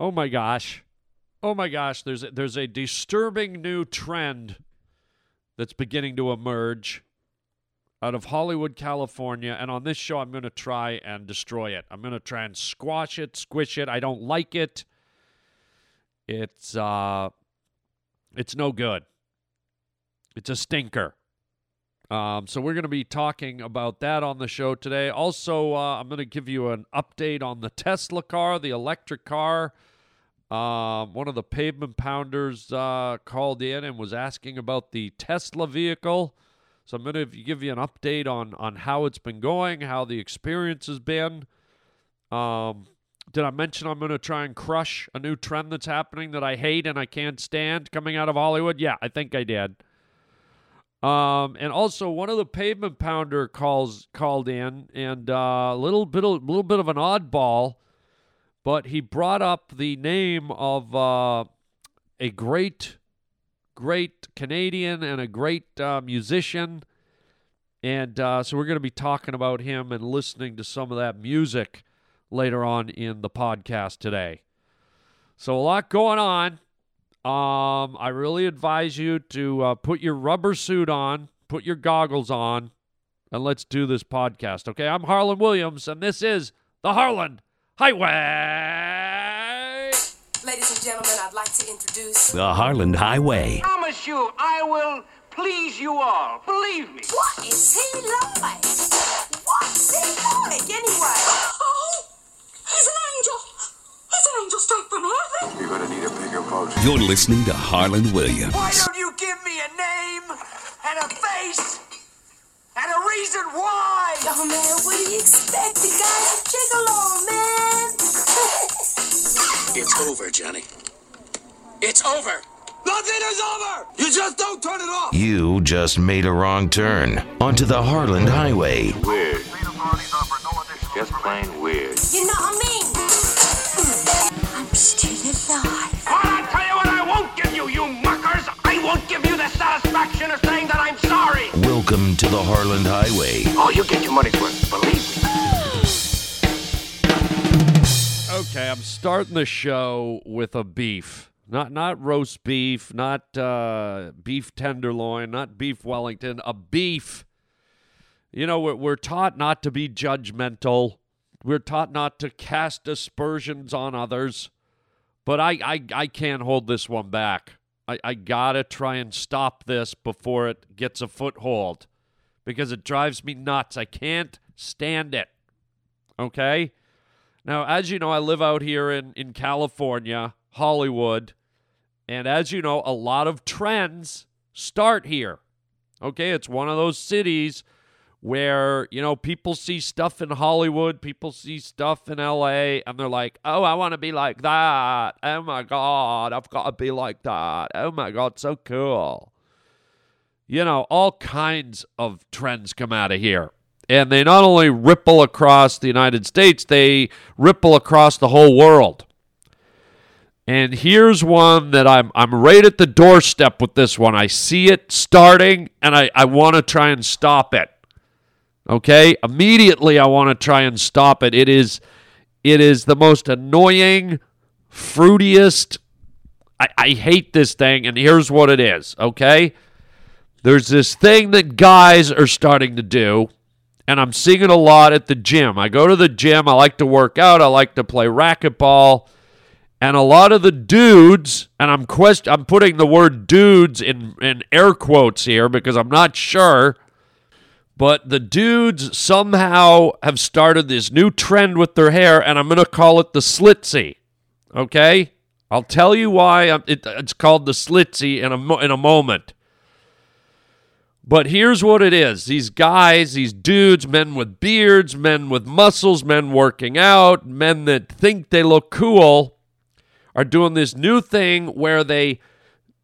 Oh my gosh. Oh my gosh, there's a, there's a disturbing new trend that's beginning to emerge out of Hollywood, California, and on this show I'm going to try and destroy it. I'm going to try and squash it, squish it. I don't like it. It's uh it's no good. It's a stinker. Um, so we're going to be talking about that on the show today. Also, uh, I'm going to give you an update on the Tesla car, the electric car. Um, one of the pavement pounders uh, called in and was asking about the Tesla vehicle. So I'm going to give you an update on on how it's been going, how the experience has been. Um, did I mention I'm going to try and crush a new trend that's happening that I hate and I can't stand coming out of Hollywood? Yeah, I think I did. Um, and also one of the pavement pounder calls called in and uh, a little bit a little bit of an oddball, but he brought up the name of uh, a great great Canadian and a great uh, musician. And uh, so we're going to be talking about him and listening to some of that music later on in the podcast today. So a lot going on. Um, I really advise you to uh, put your rubber suit on, put your goggles on, and let's do this podcast. Okay, I'm Harland Williams, and this is the Harland Highway. Ladies and gentlemen, I'd like to introduce. The Harland Highway. I promise you, I will please you all. Believe me. What is he like? What's he like anyway? Oh, he's an angel. He's an angel straight from heaven. You're gonna need a bigger boat. You're listening to Harland Williams. Why don't you give me a name and a face and a reason why? Oh man, what do you expect? The guy's a gigolo, man. It's over, Johnny. It's over. Nothing is over. You just don't turn it off. You just made a wrong turn onto the Harland Highway. Weird. Just plain weird. you know what I mean? I'm still alive. Well, I'll tell you what I won't give you, you muckers. I won't give you the satisfaction of saying that I'm sorry. Welcome to the Harland Highway. Oh, you'll get your money's worth. Believe me. Okay, I'm starting the show with a beef. Not not roast beef, not uh, beef tenderloin, not beef Wellington, a beef. You know, we're, we're taught not to be judgmental. We're taught not to cast aspersions on others. But I, I, I can't hold this one back. I, I gotta try and stop this before it gets a foothold because it drives me nuts. I can't stand it. Okay? Now, as you know, I live out here in, in California, Hollywood, and as you know, a lot of trends start here. Okay, it's one of those cities where, you know, people see stuff in Hollywood, people see stuff in LA, and they're like, oh, I want to be like that. Oh my God, I've got to be like that. Oh my God, so cool. You know, all kinds of trends come out of here. And they not only ripple across the United States, they ripple across the whole world. And here's one that I'm I'm right at the doorstep with this one. I see it starting and I, I want to try and stop it. Okay? Immediately I want to try and stop it. It is it is the most annoying, fruitiest I, I hate this thing, and here's what it is, okay? There's this thing that guys are starting to do, and I'm seeing it a lot at the gym. I go to the gym, I like to work out, I like to play racquetball. And a lot of the dudes, and I'm quest- I'm putting the word dudes in, in air quotes here because I'm not sure, but the dudes somehow have started this new trend with their hair, and I'm going to call it the slitsy. Okay? I'll tell you why it, it's called the slitsy in a, in a moment. But here's what it is these guys, these dudes, men with beards, men with muscles, men working out, men that think they look cool are doing this new thing where they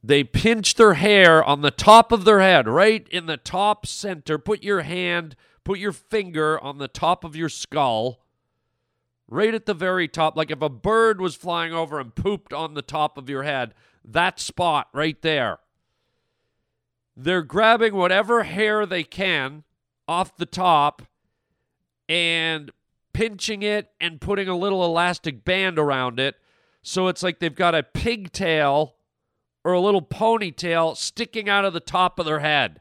they pinch their hair on the top of their head, right in the top center. Put your hand, put your finger on the top of your skull, right at the very top. Like if a bird was flying over and pooped on the top of your head, that spot right there. They're grabbing whatever hair they can off the top and pinching it and putting a little elastic band around it So it's like they've got a pigtail or a little ponytail sticking out of the top of their head.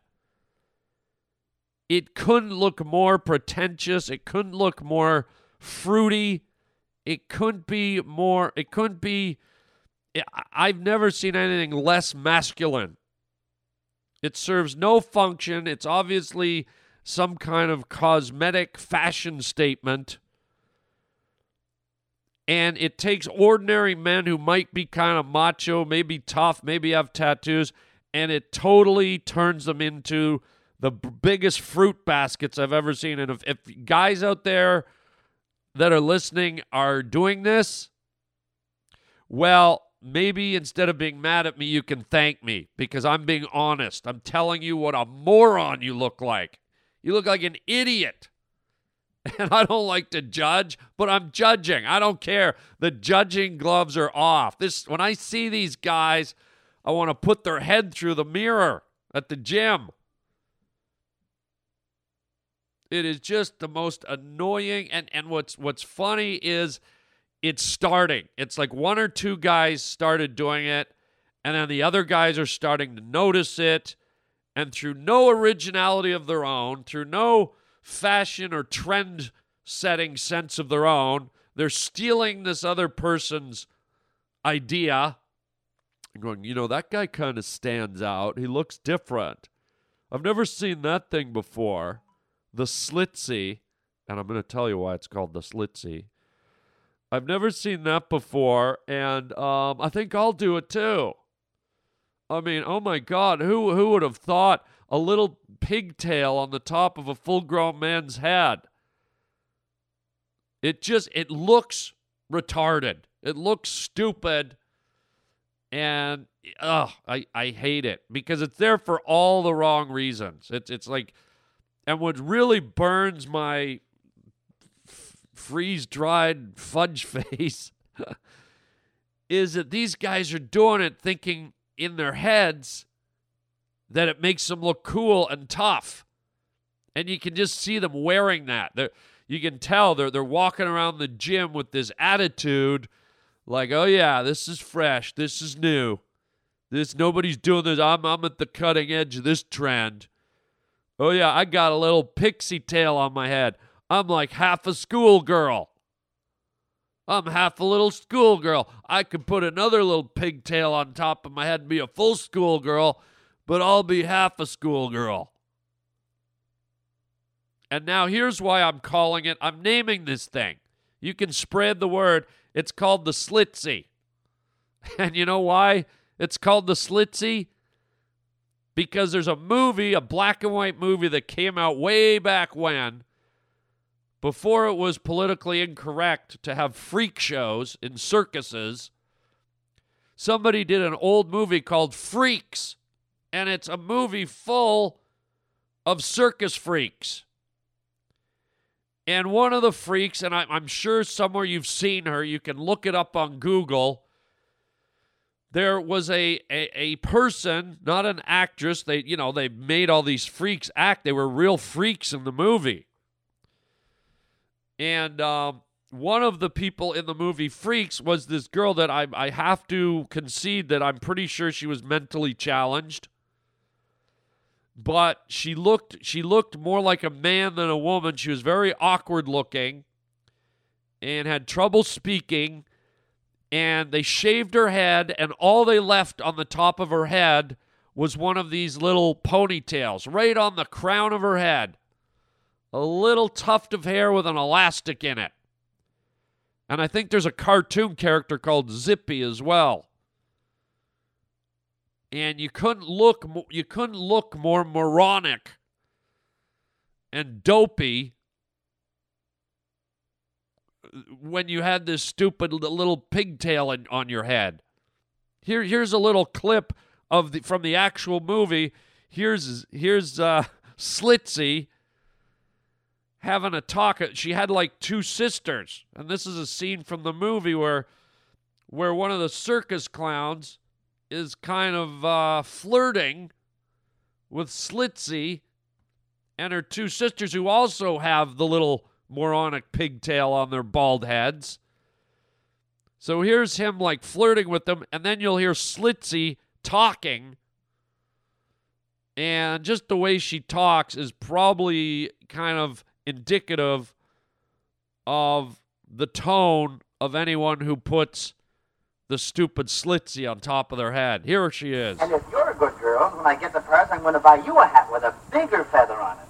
It couldn't look more pretentious. It couldn't look more fruity. It couldn't be more, it couldn't be, I've never seen anything less masculine. It serves no function. It's obviously some kind of cosmetic fashion statement. And it takes ordinary men who might be kind of macho, maybe tough, maybe have tattoos, and it totally turns them into the biggest fruit baskets I've ever seen. And if, if guys out there that are listening are doing this, well, maybe instead of being mad at me, you can thank me because I'm being honest. I'm telling you what a moron you look like. You look like an idiot. And I don't like to judge, but I'm judging. I don't care. The judging gloves are off. This when I see these guys, I want to put their head through the mirror at the gym. It is just the most annoying and and what's what's funny is it's starting. It's like one or two guys started doing it and then the other guys are starting to notice it and through no originality of their own, through no fashion or trend setting sense of their own, they're stealing this other person's idea and going, you know, that guy kind of stands out. He looks different. I've never seen that thing before. The Slitsy, and I'm going to tell you why it's called the Slitsy. I've never seen that before, and um, I think I'll do it too. I mean, oh my God, who who would have thought a little pigtail on the top of a full-grown man's head? It just it looks retarded. It looks stupid, and ugh, I I hate it because it's there for all the wrong reasons. It's it's like, and what really burns my freeze dried fudge face is that these guys are doing it thinking in their heads that it makes them look cool and tough. And you can just see them wearing that. They're, you can tell they're, they're walking around the gym with this attitude like, oh, yeah, this is fresh. This is new. This nobody's doing this. I'm, I'm at the cutting edge of this trend. Oh, yeah, I got a little pixie tail on my head. I'm like half a schoolgirl. I'm half a little schoolgirl. I could put another little pigtail on top of my head and be a full schoolgirl, but I'll be half a schoolgirl. And now here's why I'm calling it, I'm naming this thing. You can spread the word. It's called the Slitsy. And you know why it's called the Slitsy? Because there's a movie, a black and white movie that came out way back when before it was politically incorrect to have freak shows in circuses, somebody did an old movie called Freaks, and it's a movie full of circus freaks. And one of the freaks, and I, am sure somewhere you've seen her, you can look it up on Google. There was a, a, a person, not an actress. They, you know, they made all these freaks act. They were real freaks in the movie. And um, one of the people in the movie Freaks was this girl that I, I have to concede that I'm pretty sure she was mentally challenged. But she looked she looked more like a man than a woman. She was very awkward looking and had trouble speaking. And they shaved her head, and all they left on the top of her head was one of these little ponytails right on the crown of her head a little tuft of hair with an elastic in it. And I think there's a cartoon character called Zippy as well. And you couldn't look you couldn't look more moronic and dopey when you had this stupid little pigtail in, on your head. Here here's a little clip of the from the actual movie. Here's here's uh Slitsy having a talk. She had like two sisters, and this is a scene from the movie where where one of the circus clowns is kind of uh, flirting with Slitsy and her two sisters, who also have the little moronic pigtail on their bald heads. So here's him like flirting with them, and then you'll hear Slitzy talking. And just the way she talks is probably kind of indicative of the tone of anyone who puts the stupid Slitzy on top of their head. Here she is. And if you're a good girl, when I get the present, I'm going to buy you a hat with a bigger feather on it.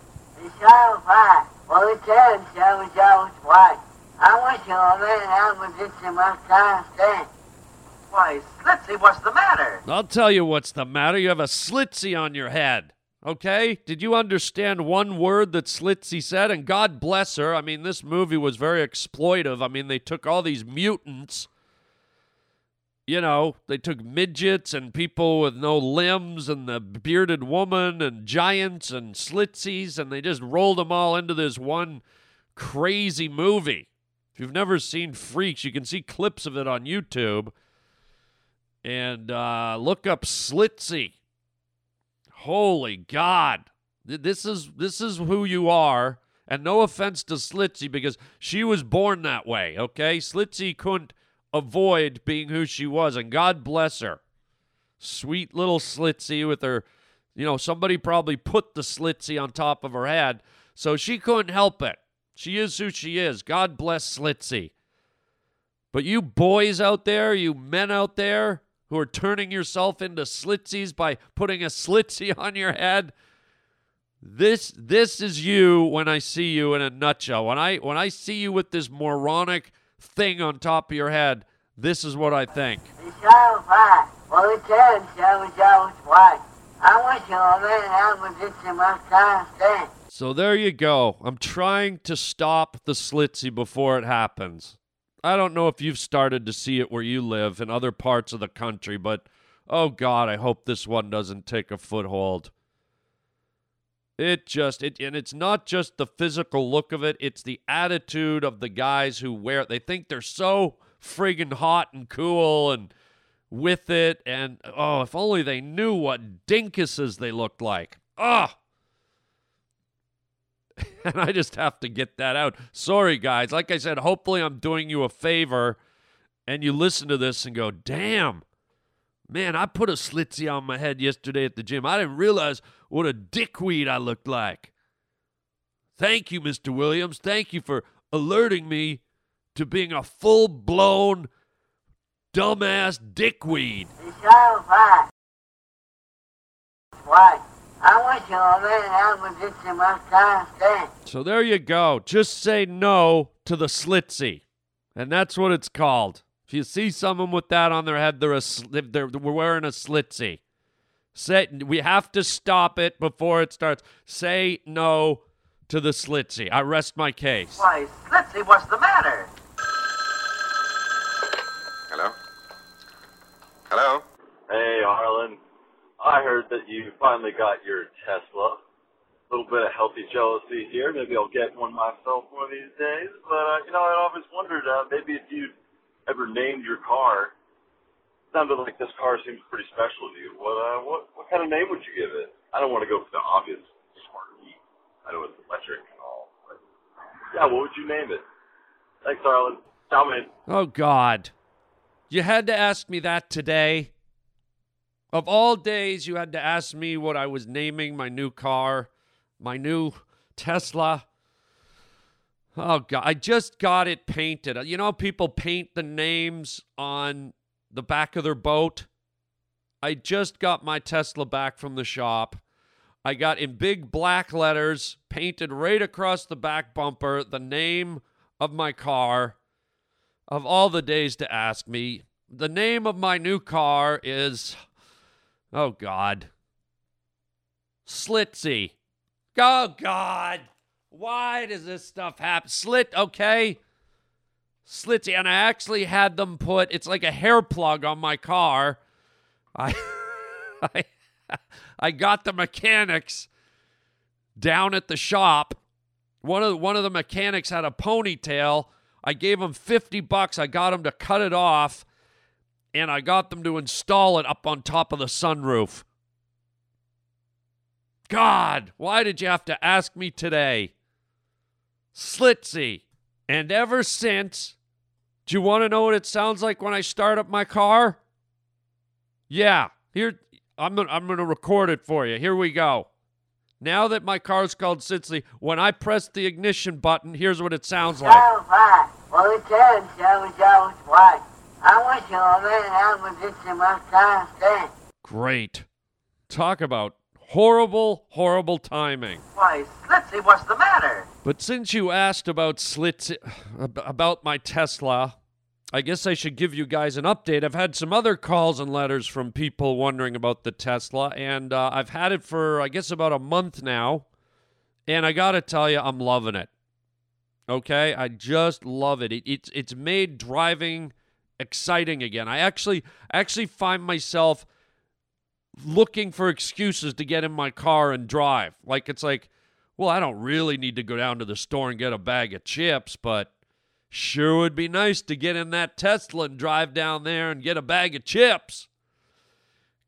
So far, well, it says so, so, what? I want you over and I was just a must constant. Why, Slitsy, what's the matter? I'll tell you what's the matter. You have a Slitzy on your head. Okay? Did you understand one word that Slitzy said? And God bless her. I mean, this movie was very exploitive. I mean, they took all these mutants. You know, they took midgets and people with no limbs and the bearded woman and giants and Slitzies and they just rolled them all into this one crazy movie. If you've never seen Freaks, you can see clips of it on YouTube and uh, look up Slitzy. Holy God, this is this is who you are. And no offense to Slitzy because she was born that way. Okay, Slitzy couldn't avoid being who she was, and God bless her. Sweet little Slitzy with her, you know, somebody probably put the Slitzy on top of her head, so she couldn't help it. She is who she is. God bless Slitzy. But you boys out there, you men out there who are turning yourself into slitzies by putting a slitzy on your head, this this is you when I see you in a nutshell. When I when I see you with this moronic thing on top of your head, this is what I think. So far, well, it says so, so, what? I want you over and I was just a must constant. So there you go. I'm trying to stop the slitzy before it happens. I don't know if you've started to see it where you live in other parts of the country, but oh God, I hope this one doesn't take a foothold. It just it and it's not just the physical look of it, it's the attitude of the guys who wear it. They think they're so friggin' hot and cool and with it and oh, if only they knew what dinkuses they looked like. Ah. and I just have to get that out. Sorry, guys. Like I said, hopefully I'm doing you a favor and you listen to this and go, damn, man, I put a slitzy on my head yesterday at the gym. I didn't realize what a dickweed I looked like. Thank you, Mr. Williams. Thank you for alerting me to being a full blown dumbass dickweed. So far, what? I want you over and I was just a must constant. So there you go. Just say no to the slitzy. And that's what it's called. If you see someone with that on their head, they're a sl- they're we're wearing a slitzy. Say we have to stop it before it starts. Say no to the slitzy. I rest my case. Why, Slitsy, what's the matter? Hello? Hello? Hey, Harland. I heard that you finally got your Tesla. A little bit of healthy jealousy here. Maybe I'll get one myself one of these days. But, uh, you know, I always wondered uh, maybe if you'd ever named your car. Sounded like this car seems pretty special to you. What, uh, what, what kind of name would you give it? I don't want to go for the obvious heat. I don't know it's electric and all. But, yeah, what would you name it? Thanks. Ciao, man. Oh God. You had to ask me that today. Of all days, you had to ask me what I was naming my new car, my new Tesla. Oh God, I just got it painted. You know, people paint the names on the back of their boat. I just got my Tesla back from the shop. I got in big black letters painted right across the back bumper the name of my car. Of all the days to ask me, the name of my new car is, oh God, Slitsy. Oh God, why does this stuff happen? Slit, okay. Slitsy, and I actually had them put. It's like a hair plug on my car. I, I, I got the mechanics down at the shop. One of one of the mechanics had a ponytail. I gave him fifty bucks. I got him to cut it off, and I got them to install it up on top of the sunroof. God, why did you have to ask me today? Slitsy. And ever since, Do you want to know what it sounds like when I start up my car? Yeah, here I'm gonna, I'm going to record it for you. Here we go. Now that my car's called Slitsy, when I press the ignition button, here's what it sounds like. So fine. Well, it can, so so why. I want you over and I get you my car. Great. Talk about horrible, horrible timing. Why, Slitsy, what's the matter? But since you asked about slits ab- about my Tesla, I guess I should give you guys an update. I've had some other calls and letters from people wondering about the Tesla, and uh, I've had it for I guess about a month now, and I gotta tell you, I'm loving it. Okay, I just love it. it it's it's made driving exciting again. I actually actually find myself looking for excuses to get in my car and drive. Like it's like, well, I don't really need to go down to the store and get a bag of chips, but sure would be nice to get in that Tesla and drive down there and get a bag of chips.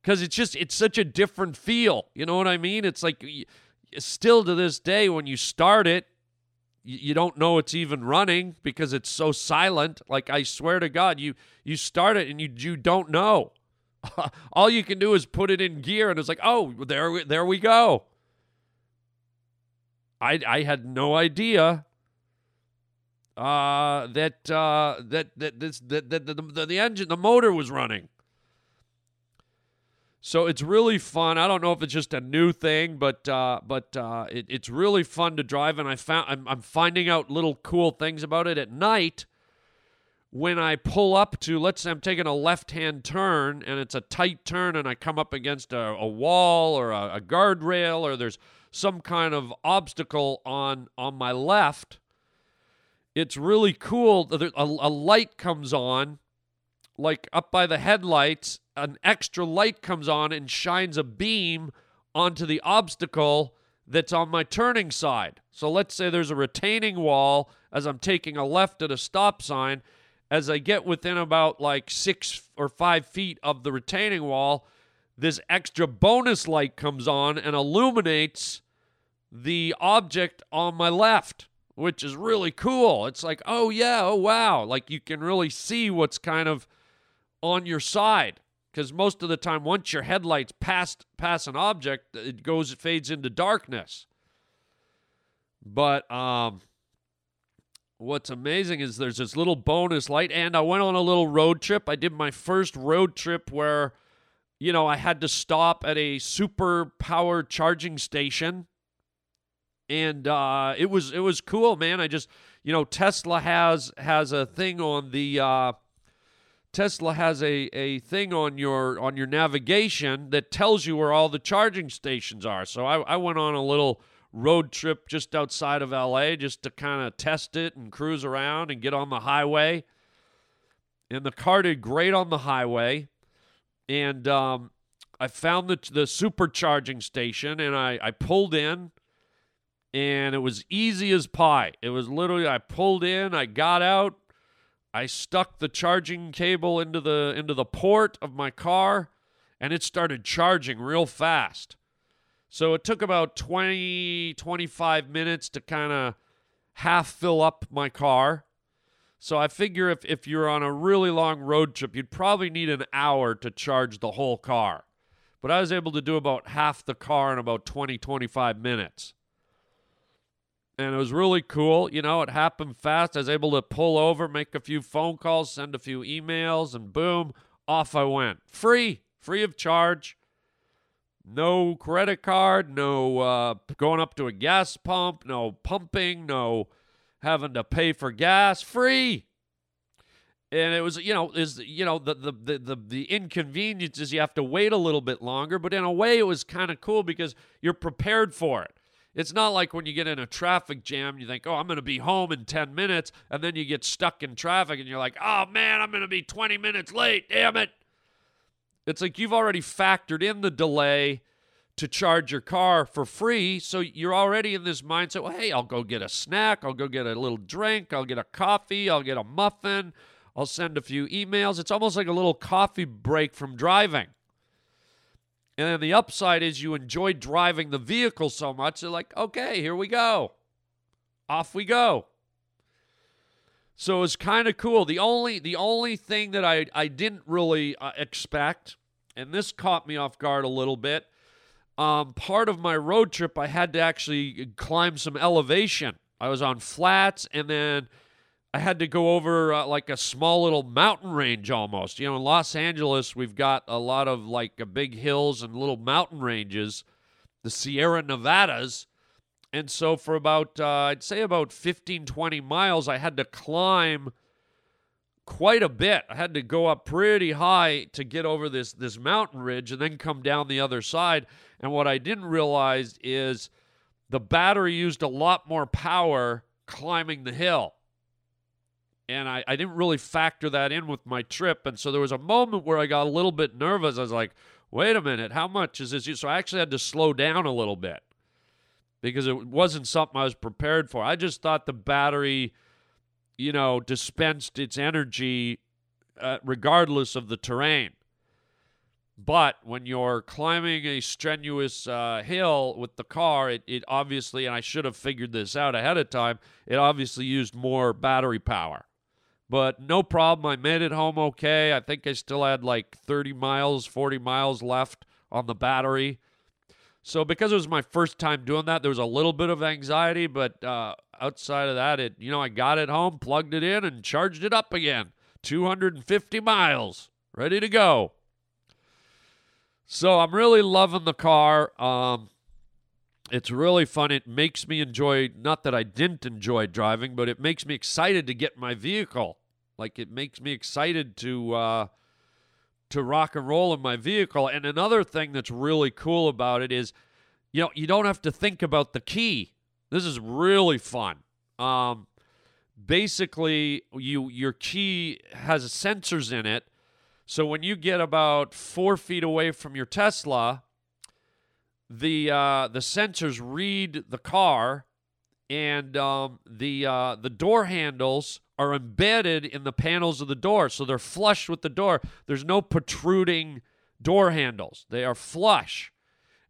Cuz it's just it's such a different feel. You know what I mean? It's like still to this day when you start it, you don't know it's even running because it's so silent. Like I swear to God, you you start it and you you don't know. All you can do is put it in gear, and it's like, oh, there, we- there we go. I I had no idea uh, that uh, that that this that, that the, the the engine the motor was running. So it's really fun. I don't know if it's just a new thing, but uh, but uh, it, it's really fun to drive, and I found I'm, I'm finding out little cool things about it at night when I pull up to, let's say I'm taking a left hand turn and it's a tight turn and I come up against a, a wall or a, a guardrail or there's some kind of obstacle on on my left, it's really cool. A, a light comes on, like up by the headlights, an extra light comes on and shines a beam onto the obstacle that's on my turning side. So let's say there's a retaining wall as I'm taking a left at a stop sign. As I get within about like six or five feet of the retaining wall, this extra bonus light comes on and illuminates the object on my left, which is really cool. It's like, oh yeah, oh wow. Like you can really see what's kind of on your side. Because most of the time, once your headlights pass pass an object, it goes it fades into darkness. But um, what's amazing is there's this little bonus light, and I went on a little road trip. I did my first road trip where, you know, I had to stop at a super power charging station, and uh, it was it was cool, man. I just you know Tesla has has a thing on the. Uh, Tesla has a, a thing on your on your navigation that tells you where all the charging stations are. So I, I went on a little road trip just outside of LA just to kind of test it and cruise around and get on the highway. And the car did great on the highway. And um, I found the, the supercharging station and I, I pulled in and it was easy as pie. It was literally, I pulled in, I got out, I stuck the charging cable into the into the port of my car and it started charging real fast. So it took about 20 25 minutes to kind of half fill up my car. So I figure if if you're on a really long road trip, you'd probably need an hour to charge the whole car. But I was able to do about half the car in about 20 25 minutes and it was really cool. You know, it happened fast. I was able to pull over, make a few phone calls, send a few emails, and boom, off I went. Free, free of charge. No credit card, no uh, going up to a gas pump, no pumping, no having to pay for gas. Free. And it was, you know, is you know the the the the, the inconvenience is you have to wait a little bit longer, but in a way it was kind of cool because you're prepared for it. It's not like when you get in a traffic jam, you think, oh, I'm going to be home in 10 minutes, and then you get stuck in traffic and you're like, oh man, I'm going to be 20 minutes late, damn it. It's like you've already factored in the delay to charge your car for free. So you're already in this mindset, well, hey, I'll go get a snack, I'll go get a little drink, I'll get a coffee, I'll get a muffin, I'll send a few emails. It's almost like a little coffee break from driving. And then the upside is you enjoy driving the vehicle so much, they're like, okay, here we go. Off we go. So it was kind of cool. The only the only thing that I I didn't really uh, expect, and this caught me off guard a little bit. Um, part of my road trip, I had to actually climb some elevation. I was on flats, and then I had to go over uh, like a small little mountain range almost. You know, in Los Angeles, we've got a lot of like uh, big hills and little mountain ranges, the Sierra Nevadas. And so for about, uh, I'd say about 15, 20 miles, I had to climb quite a bit. I had to go up pretty high to get over this, this mountain ridge and then come down the other side. And what I didn't realize is the battery used a lot more power climbing the hill and I, I didn't really factor that in with my trip. And so there was a moment where I got a little bit nervous. I was like, wait a minute, how much is this? So I actually had to slow down a little bit because it wasn't something I was prepared for. I just thought the battery, you know, dispensed its energy uh, regardless of the terrain. But when you're climbing a strenuous uh, hill with the car, it, it obviously, and I should have figured this out ahead of time, it obviously used more battery power but no problem. I made it home okay. I think I still had like 30 miles, 40 miles left on the battery. So because it was my first time doing that, there was a little bit of anxiety, but uh, outside of that, it you know I got it home, plugged it in, and charged it up again. 250 miles, ready to go. So I'm really loving the car. Um, it's really fun. It makes me enjoy, not that I didn't enjoy driving, but it makes me excited to get my vehicle. Like it makes me excited to uh, to rock and roll in my vehicle. And another thing that's really cool about it is, you know, you don't have to think about the key. This is really fun. Um, basically, you your key has sensors in it, so when you get about four feet away from your Tesla the uh, the sensors read the car, and um, the uh, the door handles are embedded in the panels of the door, so they're flush with the door. There's no protruding door handles; they are flush.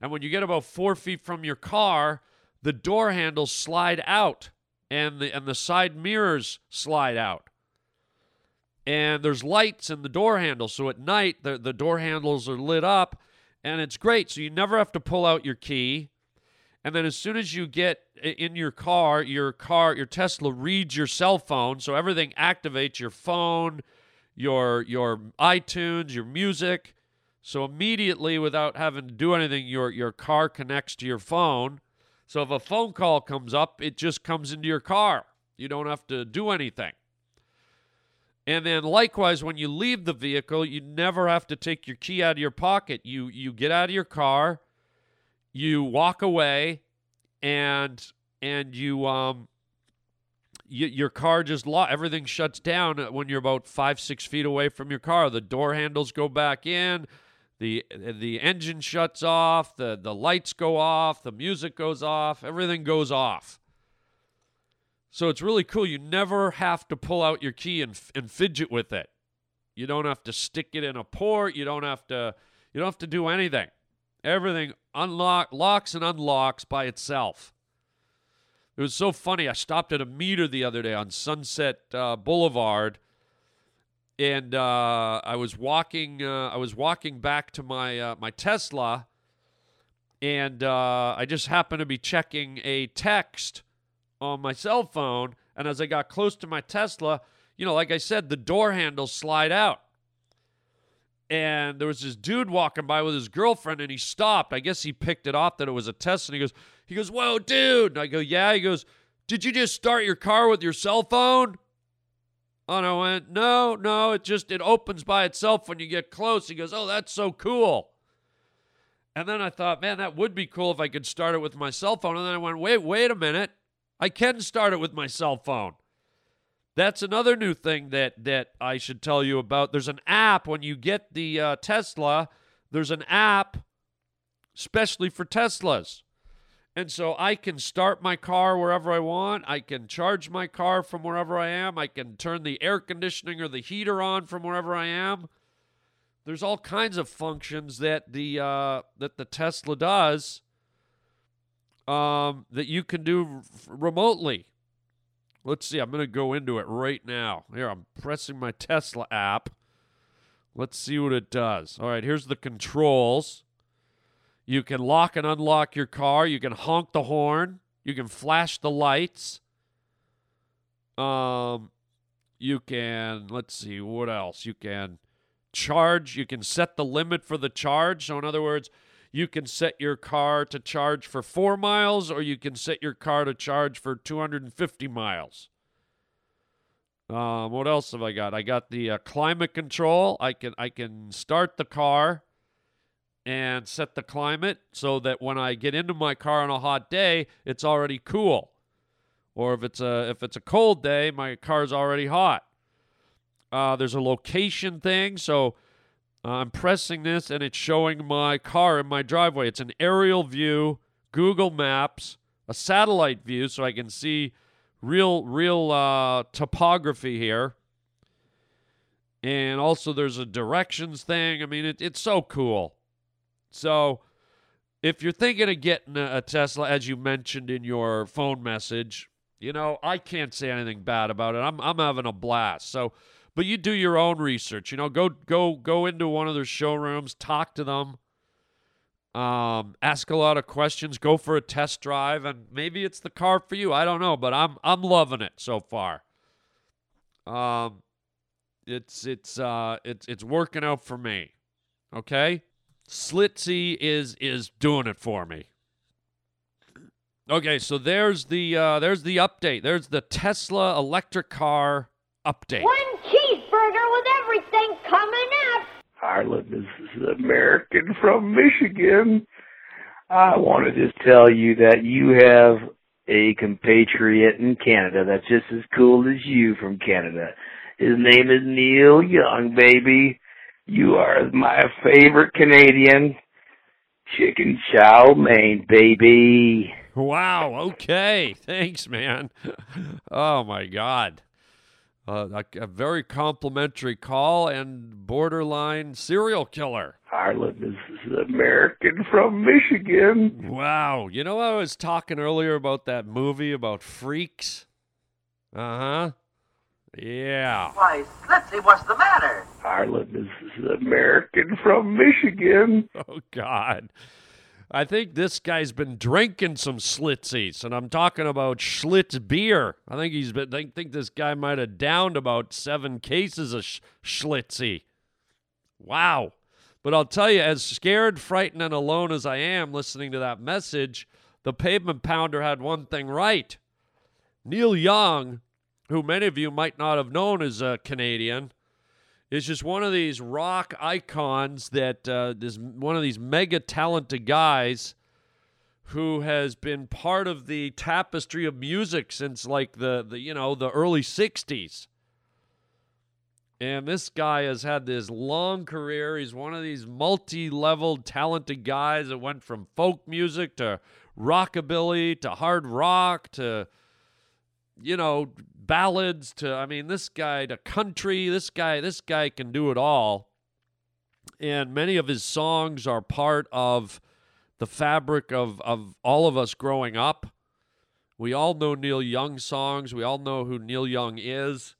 And when you get about four feet from your car, the door handles slide out, and the and the side mirrors slide out. And there's lights in the door handle, so at night the the door handles are lit up and it's great. So you never have to pull out your key. And then as soon as you get in your car, your car, your Tesla reads your cell phone, so everything activates your phone, your your iTunes, your music. So immediately without having to do anything, your your car connects to your phone. So if a phone call comes up, it just comes into your car. You don't have to do anything. And then likewise, when you leave the vehicle, you never have to take your key out of your pocket. You you get out of your car, you walk away, and and you um you, your car just lo- everything shuts down when you're about five six feet away from your car. The door handles go back in, the the engine shuts off, the the lights go off, the music goes off, everything goes off. So it's really cool. You never have to pull out your key and, and fidget with it. You don't have to stick it in a port. You don't have to you don't have to do anything. Everything unlock locks and unlocks by itself. It was so funny. I stopped at a meter the other day on Sunset uh, Boulevard, and uh, I was walking. Uh, I was walking back to my uh, my Tesla, and uh, I just happened to be checking a text on my cell phone. And as I got close to my Tesla, you know, like I said, the door handles slide out. And there was this dude walking by with his girlfriend, and he stopped. I guess he picked it off that it was a test, and he goes, he goes, "Whoa, dude!" And I go, "Yeah." He goes, "Did you just start your car with your cell phone?" And I went, "No, no. It just it opens by itself when you get close." He goes, "Oh, that's so cool." And then I thought, man, that would be cool if I could start it with my cell phone. And then I went, wait, wait a minute. I can start it with my cell phone. That's another new thing that that I should tell you about. There's an app when you get the uh, Tesla. There's an app, especially for Teslas, and so I can start my car wherever I want. I can charge my car from wherever I am. I can turn the air conditioning or the heater on from wherever I am. There's all kinds of functions that the uh, that the Tesla does um, that you can do remotely. Let's see. I'm going to go into it right now. Here, I'm pressing my Tesla app. Let's see what it does. All right, here's the controls. You can lock and unlock your car. You can honk the horn. You can flash the lights. Um, you can, let's see, what else? You can charge. You can set the limit for the charge. So, in other words, you can set your car to charge for four miles, or you can set your car to charge for 250 miles. Um, what else have I got? I got the uh, climate control. I can I can start the car and set the climate so that when I get into my car on a hot day, it's already cool. Or if it's a if it's a cold day, my car's already hot. Uh, there's a location thing, so I'm pressing this and it's showing my car in my driveway. It's an aerial view, Google Maps, a satellite view, so I can see real real uh, topography here. And also, there's a directions thing. I mean, it, it's so cool. So, if you're thinking of getting a, a Tesla, as you mentioned in your phone message, you know I can't say anything bad about it. I'm I'm having a blast. So, but you do your own research. You know, go go go into one of their showrooms, talk to them. Um, ask a lot of questions, go for a test drive, and maybe it's the car for you. I don't know, but I'm I'm loving it so far. Um, it's it's uh it's it's working out for me. Okay, Slitzy is is doing it for me. Okay, so there's the uh, there's the update. There's the Tesla electric car update. One everything coming out. Harland, this is American from Michigan. I want to just tell you that you have a compatriot in Canada that's just as cool as you from Canada. His name is Neil Young, baby. You are my favorite Canadian. Chicken chow mein, baby. Wow. Okay. Thanks, man. Oh my God. Uh, a, a, very complimentary call and borderline serial killer. Harland is American from Michigan. Wow. You know, I was talking earlier about that movie about freaks. Uh huh. Yeah. Why, Slitsy what's the matter. Harland is American from Michigan. Oh, God. I think this guy's been drinking some Schlitzies, and I'm talking about Schlitz beer. I think he's been. I think this guy might have downed about seven cases of Schlitzie. Wow! But I'll tell you, as scared, frightened, and alone as I am listening to that message, the pavement pounder had one thing right. Neil Young, who many of you might not have known is a Canadian, is just one of these rock icons that uh, is one of these mega talented guys who has been part of the tapestry of music since like the, the you know the early 60s and this guy has had this long career. He's one of these multi-level talented guys that went from folk music to rockabilly to hard rock to you know ballads to I mean this guy to country this guy this guy can do it all. And many of his songs are part of the fabric of of all of us growing up. We all know Neil Young songs. We all know who Neil Young is.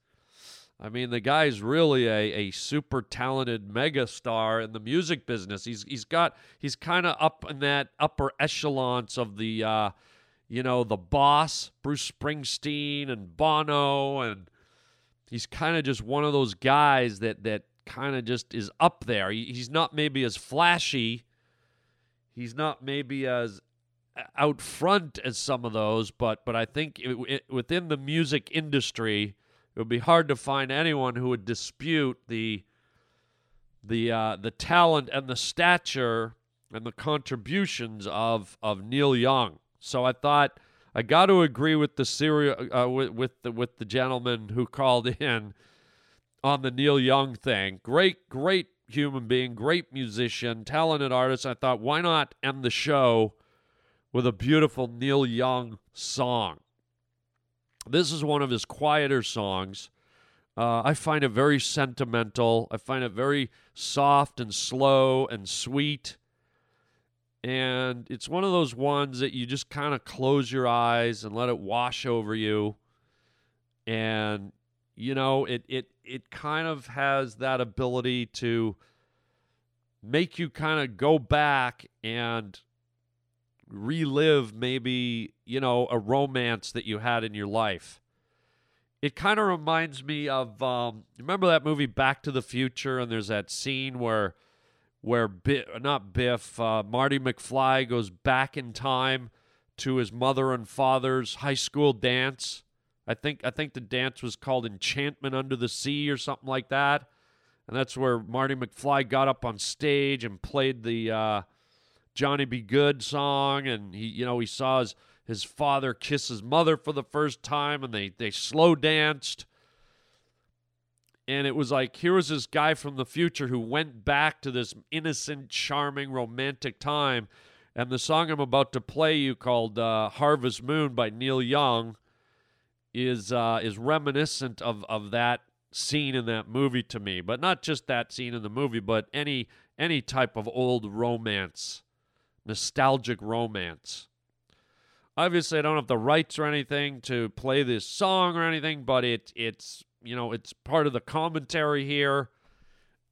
I mean the guy's really a, a super talented megastar in the music business. He's he's got he's kind of up in that upper echelons of the uh you know, the boss, Bruce Springsteen and Bono, and he's kind of just one of those guys that that kind of just is up there. He, he's not maybe as flashy, he's not maybe as out front as some of those, but but I think it, it, within the music industry, it would be hard to find anyone who would dispute the the uh, the talent and the stature and the contributions of of Neil Young. So I thought I got to agree with the serial uh, with with the with the gentleman who called in on the Neil Young thing. Great, great human being, great musician, talented artist. I thought, why not end the show with a beautiful Neil Young song? This is one of his quieter songs. Uh, I find it very sentimental. I find it very soft and slow and sweet and it's one of those ones that you just kind of close your eyes and let it wash over you. And you know it it it kind of has that ability to make you kind of go back and relive maybe you know a romance that you had in your life. It kind of reminds me of um, remember that movie Back to the Future, and there's that scene where where Bi- not Biff, uh, Marty McFly goes back in time to his mother and father's high school dance. I think I think the dance was called Enchantment Under the Sea or something like that, and that's where Marty McFly got up on stage and played the uh, Johnny B. Goode song, and he you know he saw his his father kiss his mother for the first time and they, they slow danced. And it was like, here was this guy from the future who went back to this innocent, charming, romantic time. And the song I'm about to play you, called uh, "Harvest Moon" by Neil Young, is uh, is reminiscent of of that scene in that movie to me. But not just that scene in the movie, but any any type of old romance, nostalgic romance. Obviously, I don't have the rights or anything to play this song or anything, but it it's you know it's part of the commentary here,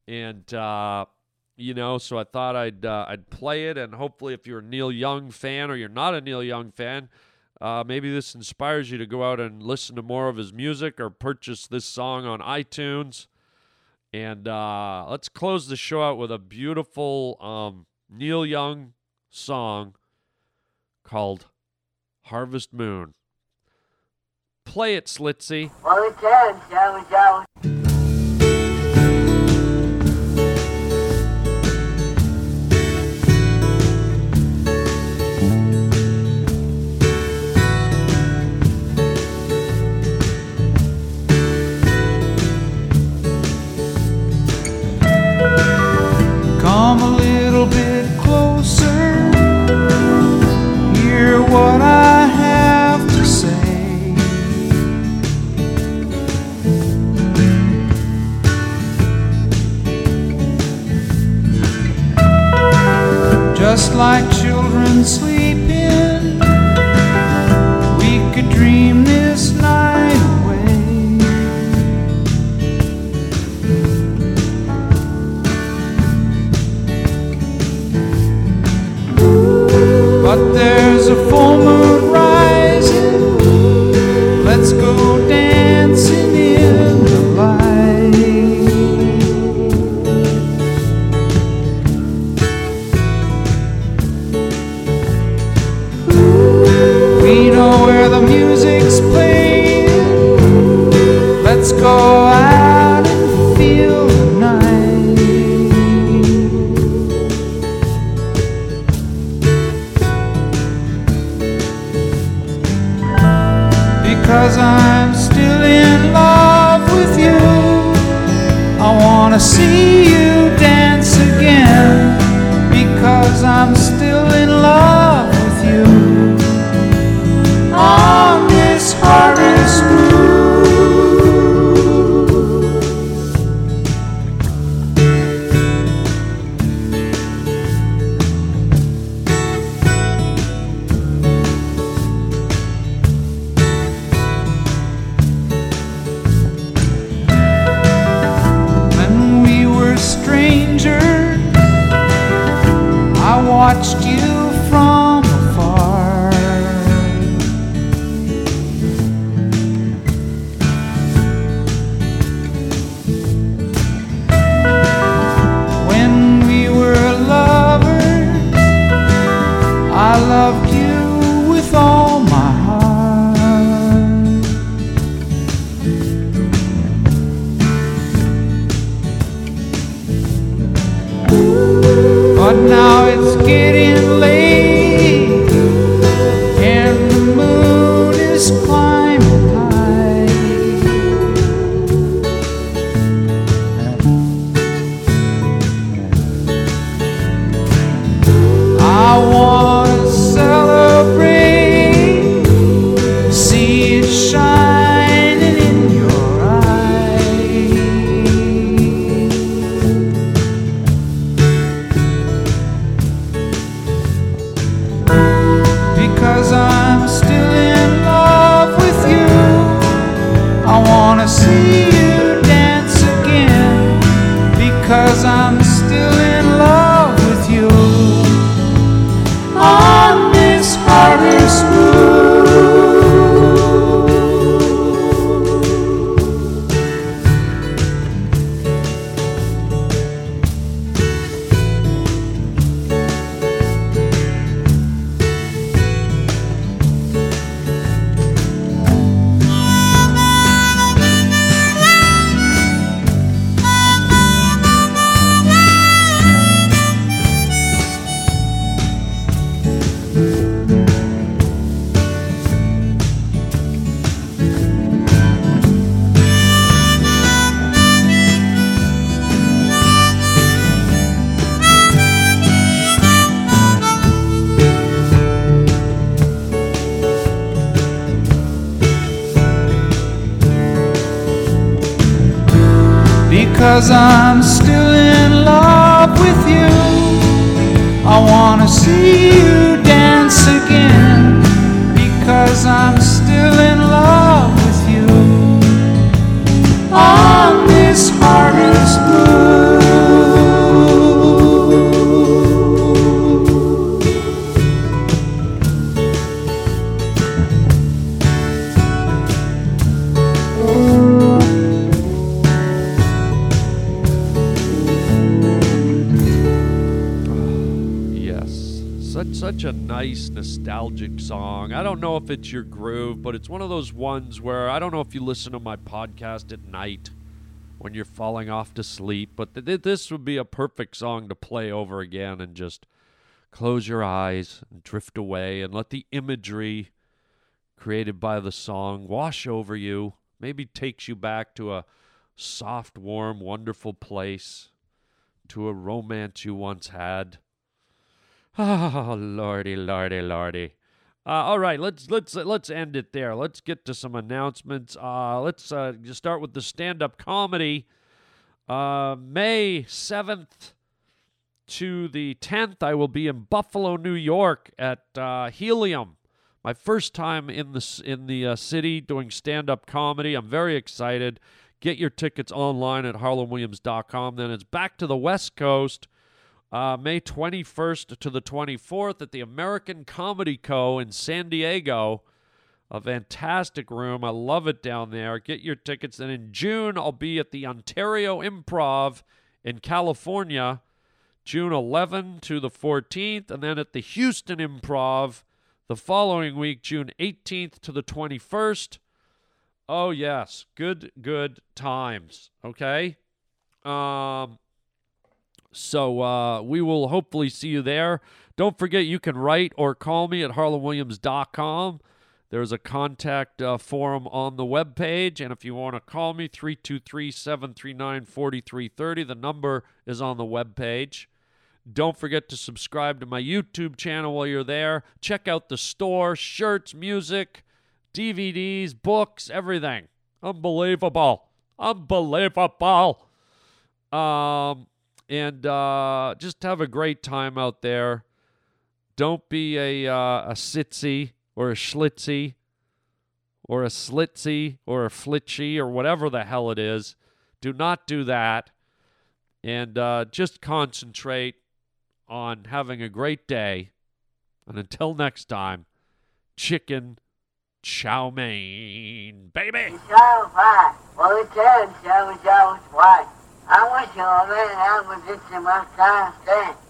and uh, you know, so I thought I'd uh, I'd play it, and hopefully, if you're a Neil Young fan or you're not a Neil Young fan, uh, maybe this inspires you to go out and listen to more of his music or purchase this song on iTunes. And uh, let's close the show out with a beautiful um, Neil Young song called Harvest Moon. Play it, Slitsy. Well, we can, shall we, shall? Because I'm still in love with you. I wanna see you dance again because I'm still getting late, because I'm still in love with you. I wanna see nice nostalgic song. I don't know if it's your groove, but it's one of those ones where I don't know if you listen to my podcast at night when you're falling off to sleep, but th- th- this would be a perfect song to play over again and just close your eyes and drift away and let the imagery created by the song wash over you. Maybe takes you back to a soft, warm, wonderful place, to a romance you once had. Oh, lordy, lordy, lordy. Uh, all right, let's let's let's end it there. Let's get to some announcements. Uh, let's uh, just start with the stand-up comedy. Uh, May seventh to the tenth, I will be in Buffalo, New York, at uh, Helium. My first time in the in the uh, city doing stand-up comedy. I'm very excited. Get your tickets online at harlandwilliams.com. Then it's back to the West Coast. Uh, May 21st to the 24th at the American Comedy Co. in San Diego. A fantastic room. I love it down there. Get your tickets. And in June, I'll be at the Ontario Improv in California, June 11 to the 14th. And then at the Houston Improv the following week, June 18th to the 21st. Oh, yes. Good, good times. Okay. Um, so uh, we will hopefully see you there. Don't forget you can write or call me at harlandwilliams.com. There's a contact uh, form on the webpage. And if you want to call me, 323 739 4330. The number is on the webpage. Don't forget to subscribe to my YouTube channel while you're there. Check out the store shirts, music, DVDs, books, everything. Unbelievable. Unbelievable. Um, and uh, just have a great time out there. Don't be a uh, a sitsy or a schlitzy or a slitsy or a flitchy or whatever the hell it is. Do not do that. And uh, just concentrate on having a great day. And until next time, chicken chow mein, baby. I want you, man, I was just my time stand.